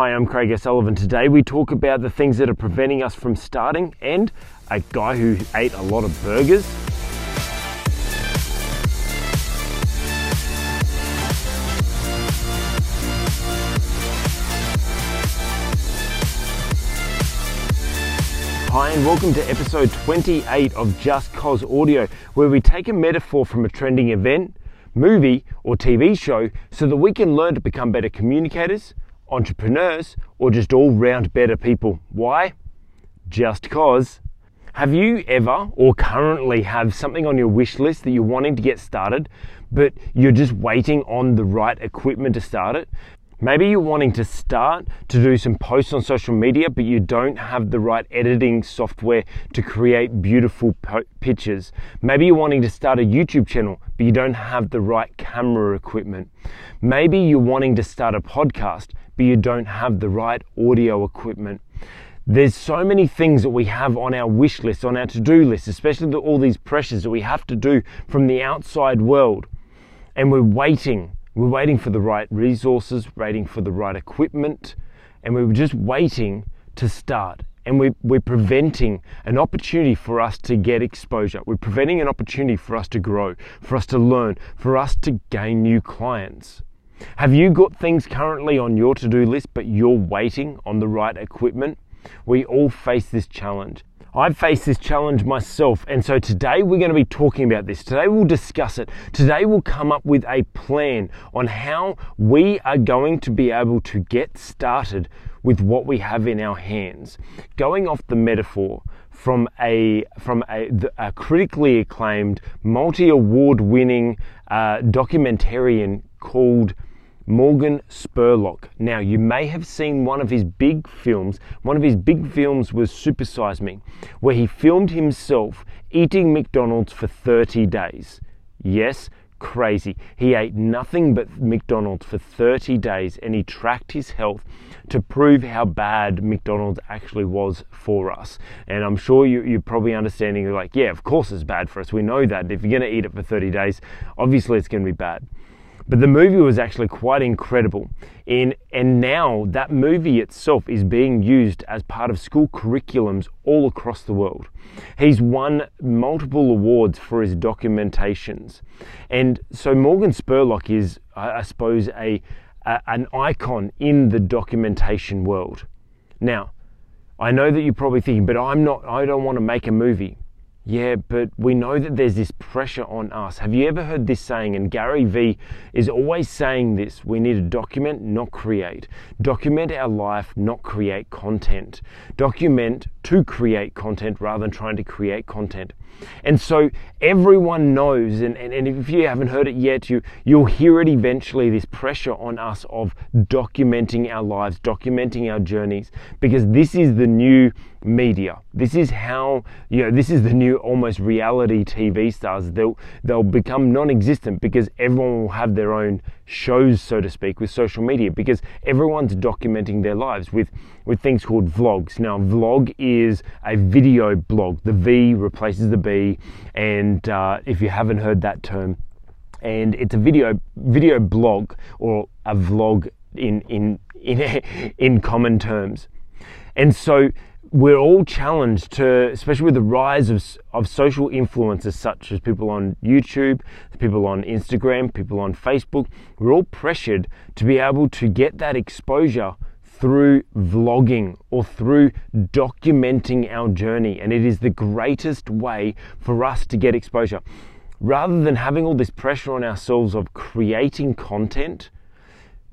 Hi, I'm Craig O'Sullivan. Today we talk about the things that are preventing us from starting and a guy who ate a lot of burgers. Hi, and welcome to episode 28 of Just Cause Audio, where we take a metaphor from a trending event, movie, or TV show so that we can learn to become better communicators, entrepreneurs, or just all round better people. Why? Just cause. Have you ever or currently have something on your wish list that you're wanting to get started, but you're just waiting on the right equipment to start it? Maybe you're wanting to start to do some posts on social media, but you don't have the right editing software to create beautiful po- pictures. Maybe you're wanting to start a YouTube channel, but you don't have the right camera equipment. Maybe you're wanting to start a podcast, but you don't have the right audio equipment. There's so many things that we have on our wish list, on our to do list, especially all these pressures that we have to do from the outside world. And we're waiting we're waiting for the right resources, waiting for the right equipment, and we were just waiting to start. And we're, we're preventing an opportunity for us to get exposure. We're preventing an opportunity for us to grow, for us to learn, for us to gain new clients. Have you got things currently on your to do list, but you're waiting on the right equipment? We all face this challenge. I've faced this challenge myself, and so today we're going to be talking about this. Today we'll discuss it. Today we'll come up with a plan on how we are going to be able to get started with what we have in our hands. Going off the metaphor from a from a, a critically acclaimed, multi-award winning uh, documentarian called Morgan Spurlock. Now, you may have seen one of his big films. One of his big films was Super Size Me, where he filmed himself eating McDonald's for 30 days. Yes, crazy. He ate nothing but McDonald's for 30 days and he tracked his health to prove how bad McDonald's actually was for us. And I'm sure you, are probably understanding, like, yeah, of course it's bad for us. We know that. If you're going to eat it for 30 days, obviously it's going to be bad. But the movie was actually quite incredible. In, and now that movie itself is being used as part of school curriculums all across the world. He's won multiple awards for his documentations. And so Morgan Spurlock is, I suppose, a, a an icon in the documentation world. Now, I know that you're probably thinking, but I'm not, I don't want to make a movie. Yeah, but we know that there's this pressure on us. Have you ever heard this saying? And Gary Vee is always saying this we need to document, not create. Document our life, not create content. Document to create content rather than trying to create content. And so everyone knows, and, and, and if you haven't heard it yet, you, you'll hear it eventually this pressure on us of documenting our lives, documenting our journeys, because this is the new media. This is how, you know, this is the new almost reality TV stars. They'll, they'll become non existent because everyone will have their own shows, so to speak, with social media because everyone's documenting their lives with, with things called vlogs. Now, vlog is a video blog. The V replaces the B, and uh, if you haven't heard that term, and it's a video video blog or a vlog in in in in common terms. And so we're all challenged to, especially with the rise of, of social influencers such as people on YouTube, people on Instagram, people on Facebook, we're all pressured to be able to get that exposure through vlogging or through documenting our journey. And it is the greatest way for us to get exposure. Rather than having all this pressure on ourselves of creating content,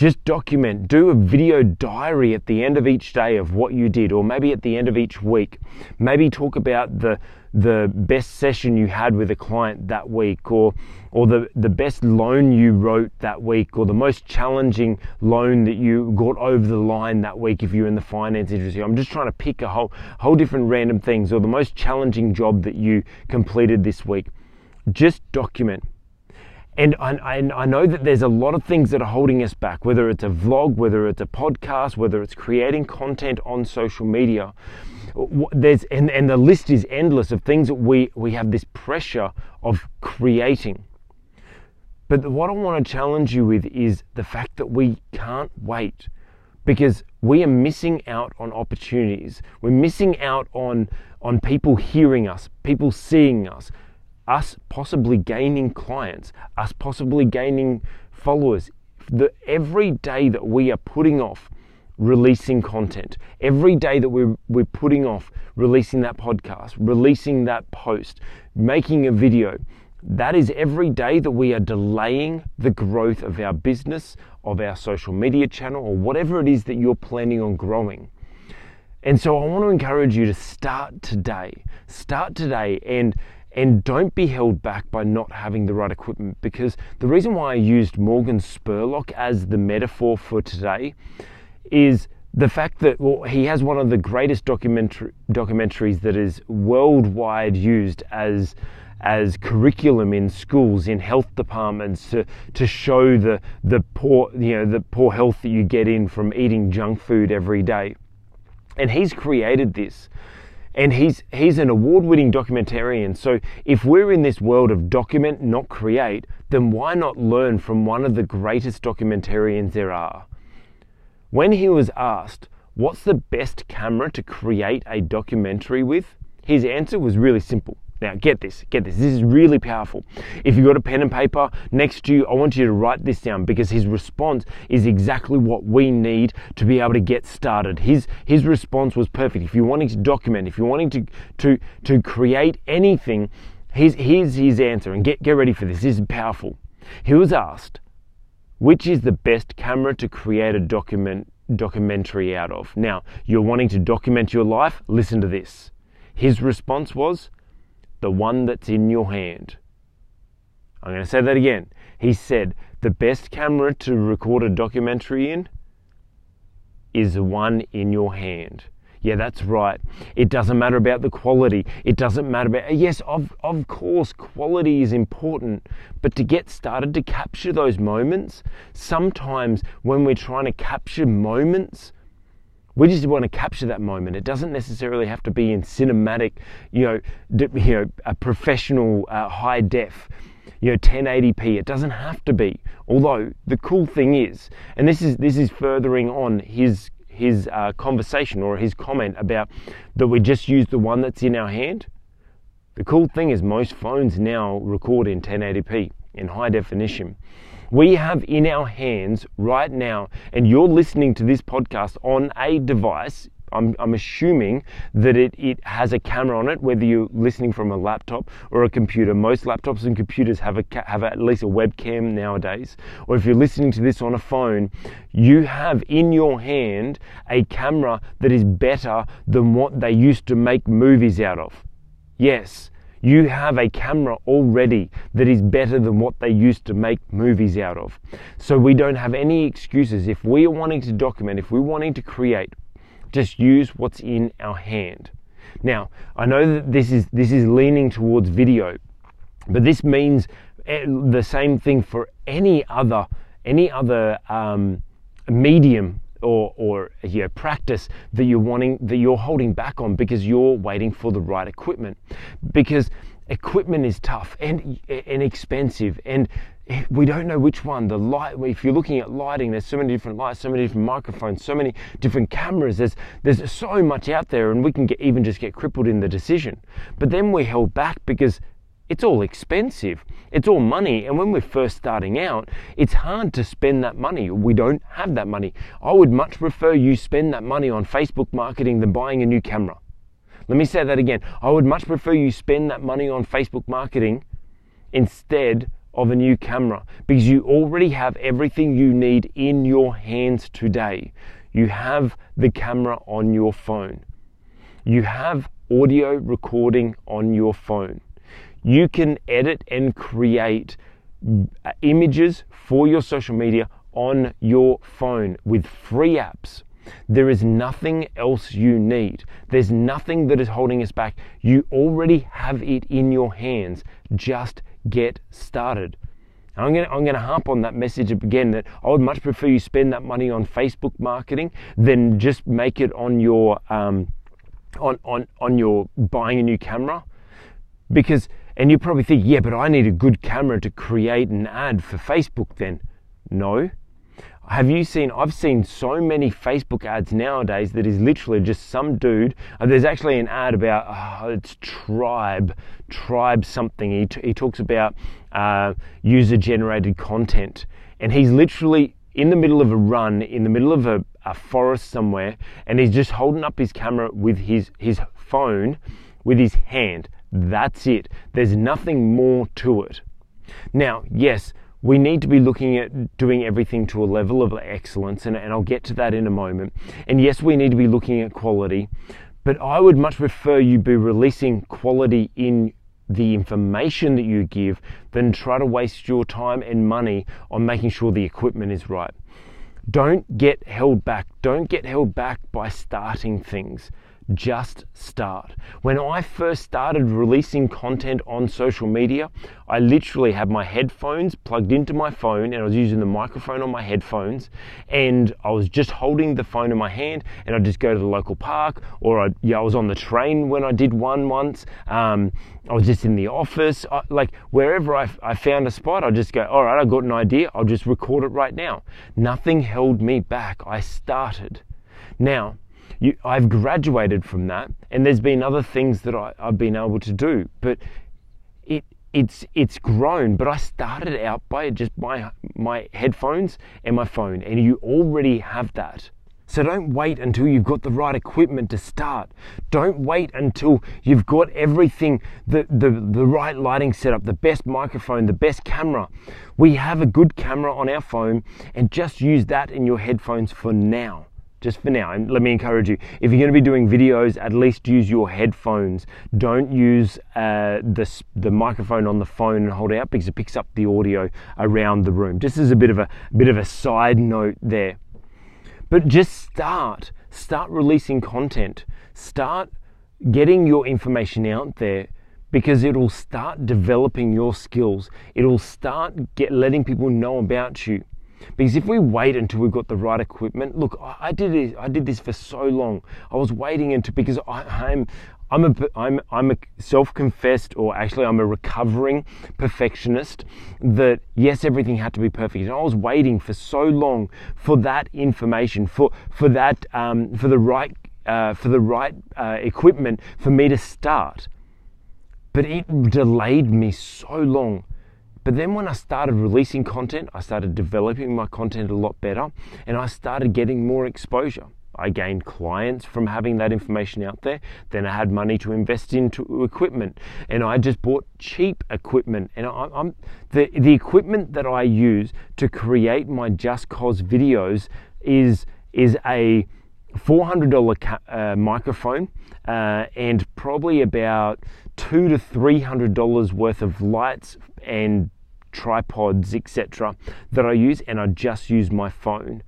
just document, do a video diary at the end of each day of what you did, or maybe at the end of each week. Maybe talk about the the best session you had with a client that week, or or the, the best loan you wrote that week, or the most challenging loan that you got over the line that week if you're in the finance industry. I'm just trying to pick a whole whole different random things, or the most challenging job that you completed this week. Just document. And I, I, know that there's a lot of things that are holding us back, whether it's a vlog, whether it's a podcast, whether it's creating content on social media. There's, and, and the list is endless of things that we, we have this pressure of creating. But what I want to challenge you with is the fact that we can't wait because we are missing out on opportunities. We're missing out on, on people hearing us, people seeing us, us possibly gaining clients, us possibly gaining followers. The, every day that we are putting off releasing content, every day that we're, we're putting off releasing that podcast, releasing that post, making a video, that is every day that we are delaying the growth of our business, of our social media channel, or whatever it is that you're planning on growing. And so I want to encourage you to start today. Start today and and don't be held back by not having the right equipment because the reason why I used Morgan Spurlock as the metaphor for today is the fact that well, he has one of the greatest documentary, documentaries that is worldwide used as as curriculum in schools, in health departments, to, to show the, the poor, you know, the poor health that you get in from eating junk food every day. And he's created this. And he's, he's an award winning documentarian. So if we're in this world of document, not create, then why not learn from one of the greatest documentarians there are? When he was asked, what's the best camera to create a documentary with? His answer was really simple now, get this, get this. This is really powerful. If you've got a pen and paper next to you, I want you to write this down because his response is exactly what we need to be able to get started. His, his response was perfect. If you're wanting to document, if you're wanting to, to, to create anything, here's, here's his answer. And get, get ready for this. This is powerful. He was asked, which is the best camera to create a document, documentary out of? Now, you're wanting to document your life? Listen to this. His response was, the one that's in your hand. I'm going to say that again. He said, the best camera to record a documentary in is the one in your hand. Yeah, that's right. It doesn't matter about the quality. It doesn't matter about, yes, of, of course, quality is important, but to get started to capture those moments, sometimes when we're trying to capture moments, we just want to capture that moment. It doesn't necessarily have to be in cinematic, you know, you know, a professional uh, high def, you know, 1080p. It doesn't have to be. Although the cool thing is, and this is this is furthering on his his uh, conversation or his comment about that we just use the one that's in our hand. The cool thing is most phones now record in 1080p in high definition we have in our hands right now, and you're listening to this podcast on a device. I'm, I'm, assuming that it, it has a camera on it, whether you're listening from a laptop or a computer. Most laptops and computers have, a, have at least a webcam nowadays. Or if you're listening to this on a phone, you have in your hand a camera that is better than what they used to make movies out of. Yes, you have a camera already that is better than what they used to make movies out of. So we don't have any excuses. If we are wanting to document, if we're wanting to create, just use what's in our hand. Now, I know that this is this is leaning towards video, but this means eh, the same thing for any other any other um, medium or, or you know, practice that you're wanting that you're holding back on because you're waiting for the right equipment. Because equipment is tough and and expensive and we don't know which one. The light if you're looking at lighting there's so many different lights so many different microphones so many different cameras. There's there's so much out there and we can get even just get crippled in the decision. But then we're held back because it's all expensive. It's all money. And when we're first starting out, it's hard to spend that money. We don't have that money. I would much prefer you spend that money on Facebook marketing than buying a new camera. Let me say that again. I would much prefer you spend that money on Facebook marketing instead of a new camera because you already have everything you need in your hands today. You have the camera on your phone. You have audio recording on your phone you can edit and create uh, images for your social media on your phone with free apps. There is nothing else you need. There's nothing that is holding us back. You already have it in your hands. Just get started. I'm going, to, I'm going to harp on that message again that I would much prefer you spend that money on Facebook marketing than just make it on your um, on, on, on your buying a new camera because and you probably think, yeah, but I need a good camera to create an ad for Facebook then. No. have you seen? I've seen so many Facebook ads nowadays that is literally just some dude. Uh, there's actually an ad about oh, it's Tribe, Tribe something. He, t- he talks about uh, user generated content, and he's literally in the middle of a run, in the middle of a, a forest somewhere, and he's just holding up his camera with his his phone, with his hand. That's it. There's nothing more to it. Now, yes, we need to be looking at doing everything to a level of excellence, and, and I'll get to that in a moment. And yes, we need to be looking at quality, but I would much prefer you be releasing quality in the information that you give than try to waste your time and money on making sure the equipment is right. Don't get held back. Don't get held back by starting things just start. When I first started releasing content on social media, I literally had my headphones plugged into my phone and I was using the microphone on my headphones and I was just holding the phone in my hand and I'd just go to the local park or I, yeah, I was on the train when I did one once. Um, I was just in the office, I, like wherever I, I found a spot, I'd just go, all right, I've got an idea, I'll just record it right now. Nothing held me back. I started. Now, you, I've graduated from that, and there's been other things that I, I've been able to do, but it it's it's grown. But I started out by just my my headphones and my phone, and you already have that. So don't wait until you've got the right equipment to start. Don't wait until you've got everything, the, the, the right lighting setup, the best microphone, the best camera. We have a good camera on our phone and just use that in your headphones for now just for now, and let me encourage you if you're going to be doing videos, at least use your headphones. Don't use uh, the, the microphone on the phone and hold it out because it picks up the audio around the room. Just as a bit of a, a bit of a side note there. But just start, start releasing content, start getting your information out there because it'll start developing your skills. It'll start get letting people know about you. Because if we wait until we've got the right equipment, look, I did it, I did this for so long. I was waiting until because I, I'm I'm a I'm I'm a self-confessed or actually I'm a recovering perfectionist that yes everything had to be perfect. And I was waiting for so long for that information for for that um, for the right uh, for the right uh, equipment for me to start. But it delayed me so long but then when I started releasing content, I started developing my content a lot better and I started getting more exposure. I gained clients from having that information out there. Then I had money to invest into equipment, and I just bought cheap equipment. And I, am the the equipment that I use to create my Just Cause videos is is a $400 ca- uh, microphone uh, and probably about two to three hundred dollars worth of lights and tripods, etc., that I use, and I just use my phone.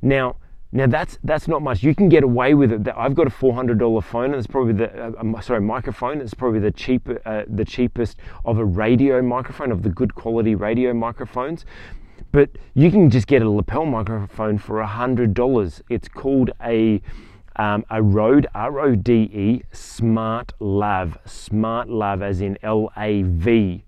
Now, now that's that's not much. You can get away with it. I've got a four hundred dollar phone, and it's probably the uh, sorry microphone. It's probably the cheap uh, the cheapest of a radio microphone of the good quality radio microphones. But you can just get a lapel microphone for a hundred dollars. It's called a um, a Rode R O D E Smart Lav, Smart Lav as in L A V.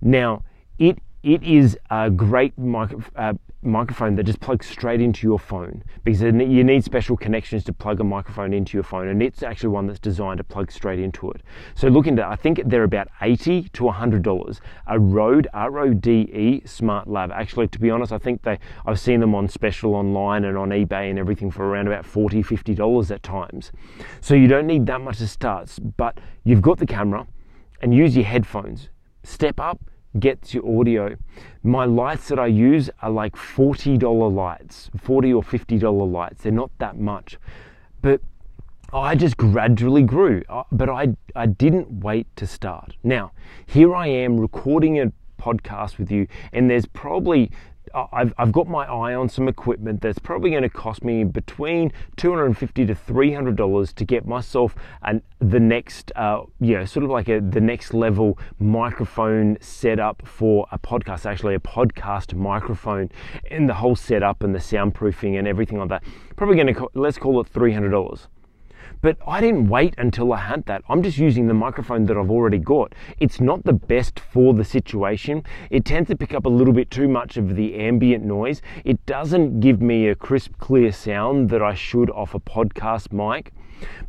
Now it it is a great micro, uh, microphone that just plugs straight into your phone because you need special connections to plug a microphone into your phone and it's actually one that's designed to plug straight into it. So look into i think they're about 80 to 100 dollars. A rode r-o-d-e smart lav actually to be honest i think they i've seen them on special online and on ebay and everything for around about 40 50 dollars at times. So you don't need that much to start but you've got the camera and use your headphones. Step up gets your audio. My lights that I use are like $40 lights, 40 or $50 lights. They're not that much. But I just gradually grew, but I, I didn't wait to start. Now, here I am recording a podcast with you, and there's probably I've, I've got my eye on some equipment that's probably going to cost me between 250 to 300 dollars to get myself an, the next, uh, yeah, sort of like a, the next level microphone setup for a podcast. Actually, a podcast microphone and the whole setup and the soundproofing and everything like that. Probably going to let's call it 300 dollars. But I didn't wait until I had that. I'm just using the microphone that I've already got. It's not the best for the situation. It tends to pick up a little bit too much of the ambient noise. It doesn't give me a crisp, clear sound that I should off a podcast mic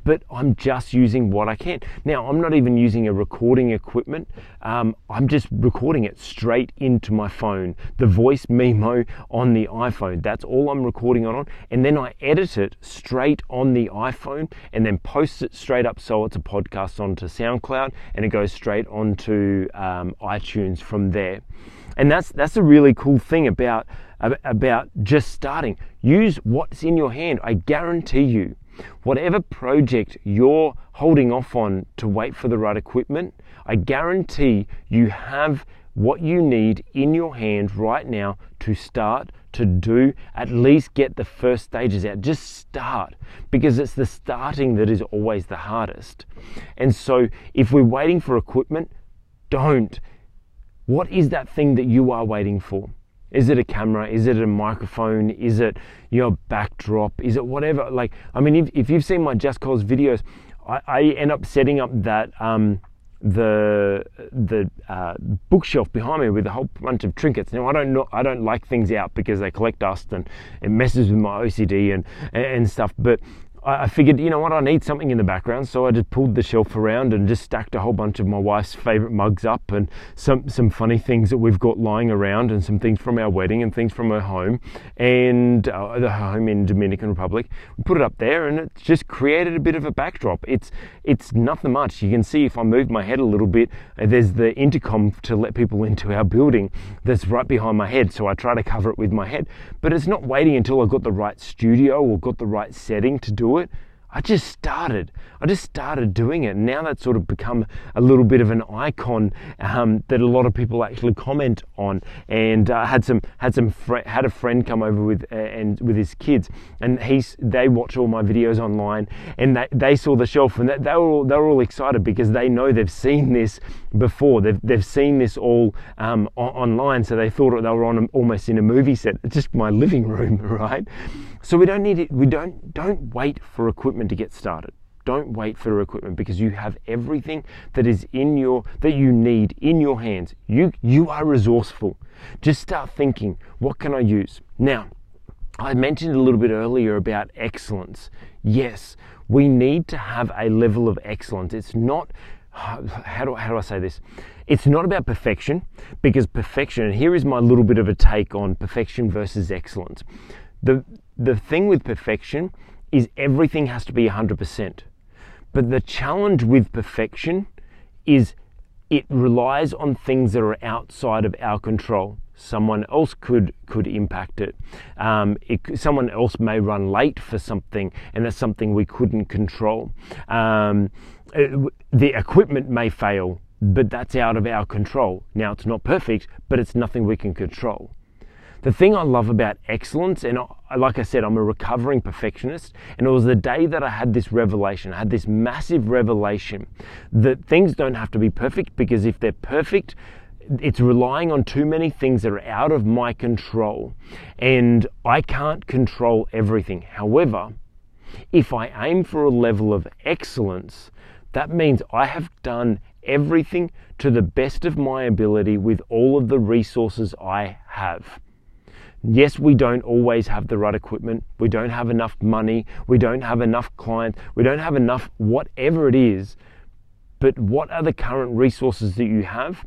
but I'm just using what I can. Now, I'm not even using a recording equipment. Um, I'm just recording it straight into my phone, the voice memo on the iPhone. That's all I'm recording on. And then I edit it straight on the iPhone and then post it straight up so it's a podcast onto SoundCloud and it goes straight onto um, iTunes from there. And that's that's a really cool thing about about just starting. Use what's in your hand. I guarantee you Whatever project you're holding off on to wait for the right equipment, I guarantee you have what you need in your hand right now to start to do at least get the first stages out. Just start because it's the starting that is always the hardest. And so if we're waiting for equipment don't. What is that thing that you are waiting for is it a camera? Is it a microphone? Is it your backdrop? Is it whatever? Like, I mean, if, if you've seen my Just Cause videos, I, I end up setting up that um, the the uh, bookshelf behind me with a whole bunch of trinkets. Now I don't know, I don't like things out because they collect dust and it messes with my OCD and and stuff. But I figured, you know what, I need something in the background, so I just pulled the shelf around and just stacked a whole bunch of my wife's favourite mugs up and some some funny things that we've got lying around and some things from our wedding and things from her home and uh, the home in Dominican Republic. We put it up there and it just created a bit of a backdrop. It's it's nothing much. You can see if I move my head a little bit, there's the intercom to let people into our building that's right behind my head, so I try to cover it with my head. But it's not waiting until I've got the right studio or got the right setting to do it. I just started. I just started doing it. Now that's sort of become a little bit of an icon um, that a lot of people actually comment on. And uh, had some had some fr- had a friend come over with uh, and with his kids, and he's they watch all my videos online, and they, they saw the shelf, and they, they were all, they were all excited because they know they've seen this before. They've they've seen this all um, online, so they thought they were on a, almost in a movie set. It's just my living room, right? So we don't need it. We don't don't wait for equipment to get started. Don't wait for equipment because you have everything that is in your that you need in your hands. You you are resourceful. Just start thinking, what can I use? Now, I mentioned a little bit earlier about excellence. Yes, we need to have a level of excellence. It's not how do, how do I say this? It's not about perfection because perfection, and here is my little bit of a take on perfection versus excellence. The, the thing with perfection is everything has to be 100%. But the challenge with perfection is it relies on things that are outside of our control. Someone else could could impact it. Um, it someone else may run late for something, and that's something we couldn't control. Um, it, the equipment may fail, but that's out of our control. Now it's not perfect, but it's nothing we can control. The thing I love about excellence, and I, like I said, I'm a recovering perfectionist, and it was the day that I had this revelation, I had this massive revelation that things don't have to be perfect because if they're perfect, it's relying on too many things that are out of my control, and I can't control everything. However, if I aim for a level of excellence, that means I have done everything to the best of my ability with all of the resources I have. Yes, we don't always have the right equipment. We don't have enough money. We don't have enough clients. We don't have enough, whatever it is. But what are the current resources that you have?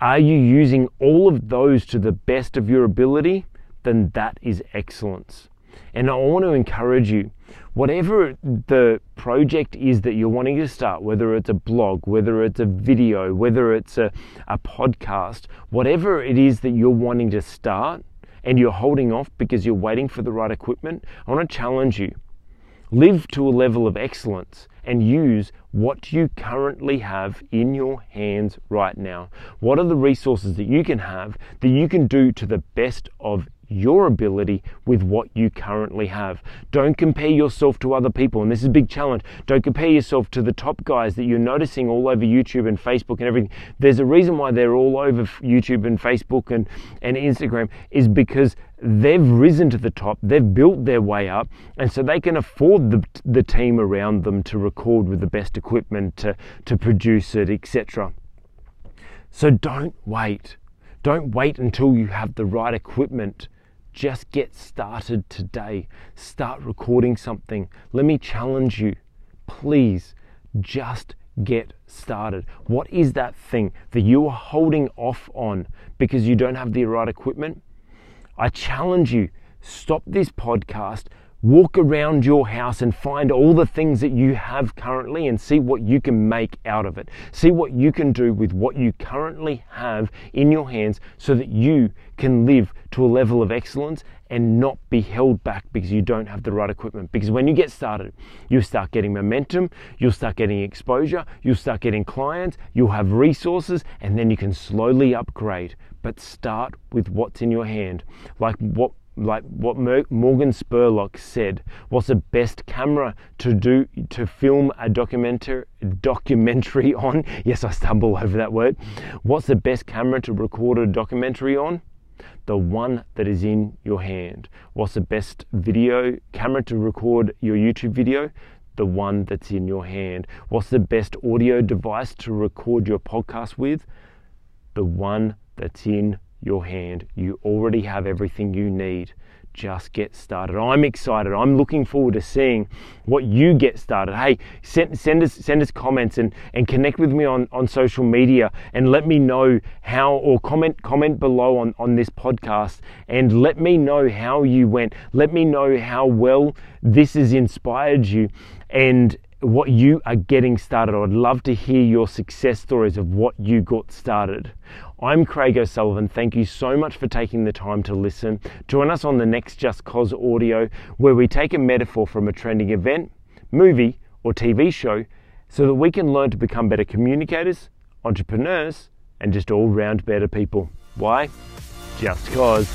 Are you using all of those to the best of your ability? Then that is excellence. And I want to encourage you, whatever the project is that you're wanting to start, whether it's a blog, whether it's a video, whether it's a, a podcast, whatever it is that you're wanting to start, and you're holding off because you're waiting for the right equipment, I want to challenge you. Live to a level of excellence and use what you currently have in your hands right now. What are the resources that you can have that you can do to the best of your ability with what you currently have. Don't compare yourself to other people, and this is a big challenge. Don't compare yourself to the top guys that you're noticing all over YouTube and Facebook and everything. There's a reason why they're all over YouTube and Facebook and, and Instagram is because they've risen to the top, they've built their way up, and so they can afford the, the team around them to record with the best equipment, to, to produce it, etc. So don't wait. Don't wait until you have the right equipment. Just get started today. Start recording something. Let me challenge you. Please just get started. What is that thing that you are holding off on because you don't have the right equipment? I challenge you. Stop this podcast walk around your house and find all the things that you have currently and see what you can make out of it. See what you can do with what you currently have in your hands so that you can live to a level of excellence and not be held back because you don't have the right equipment. Because when you get started, you start getting momentum, you'll start getting exposure, you'll start getting clients, you'll have resources, and then you can slowly upgrade. But start with what's in your hand. Like what like what Morgan Spurlock said, what's the best camera to do to film a documentary documentary on? Yes, I stumble over that word. What's the best camera to record a documentary on? The one that is in your hand. What's the best video camera to record your YouTube video? The one that's in your hand. What's the best audio device to record your podcast with? The one that's in your hand. You already have everything you need. Just get started. I'm excited. I'm looking forward to seeing what you get started. Hey, send, send us send us comments and, and connect with me on, on social media and let me know how or comment comment below on, on this podcast and let me know how you went. Let me know how well this has inspired you and what you are getting started. I'd love to hear your success stories of what you got started. I'm Craig O'Sullivan. Thank you so much for taking the time to listen. Join us on the next Just Cause audio, where we take a metaphor from a trending event, movie, or TV show so that we can learn to become better communicators, entrepreneurs, and just all round better people. Why? Just cause.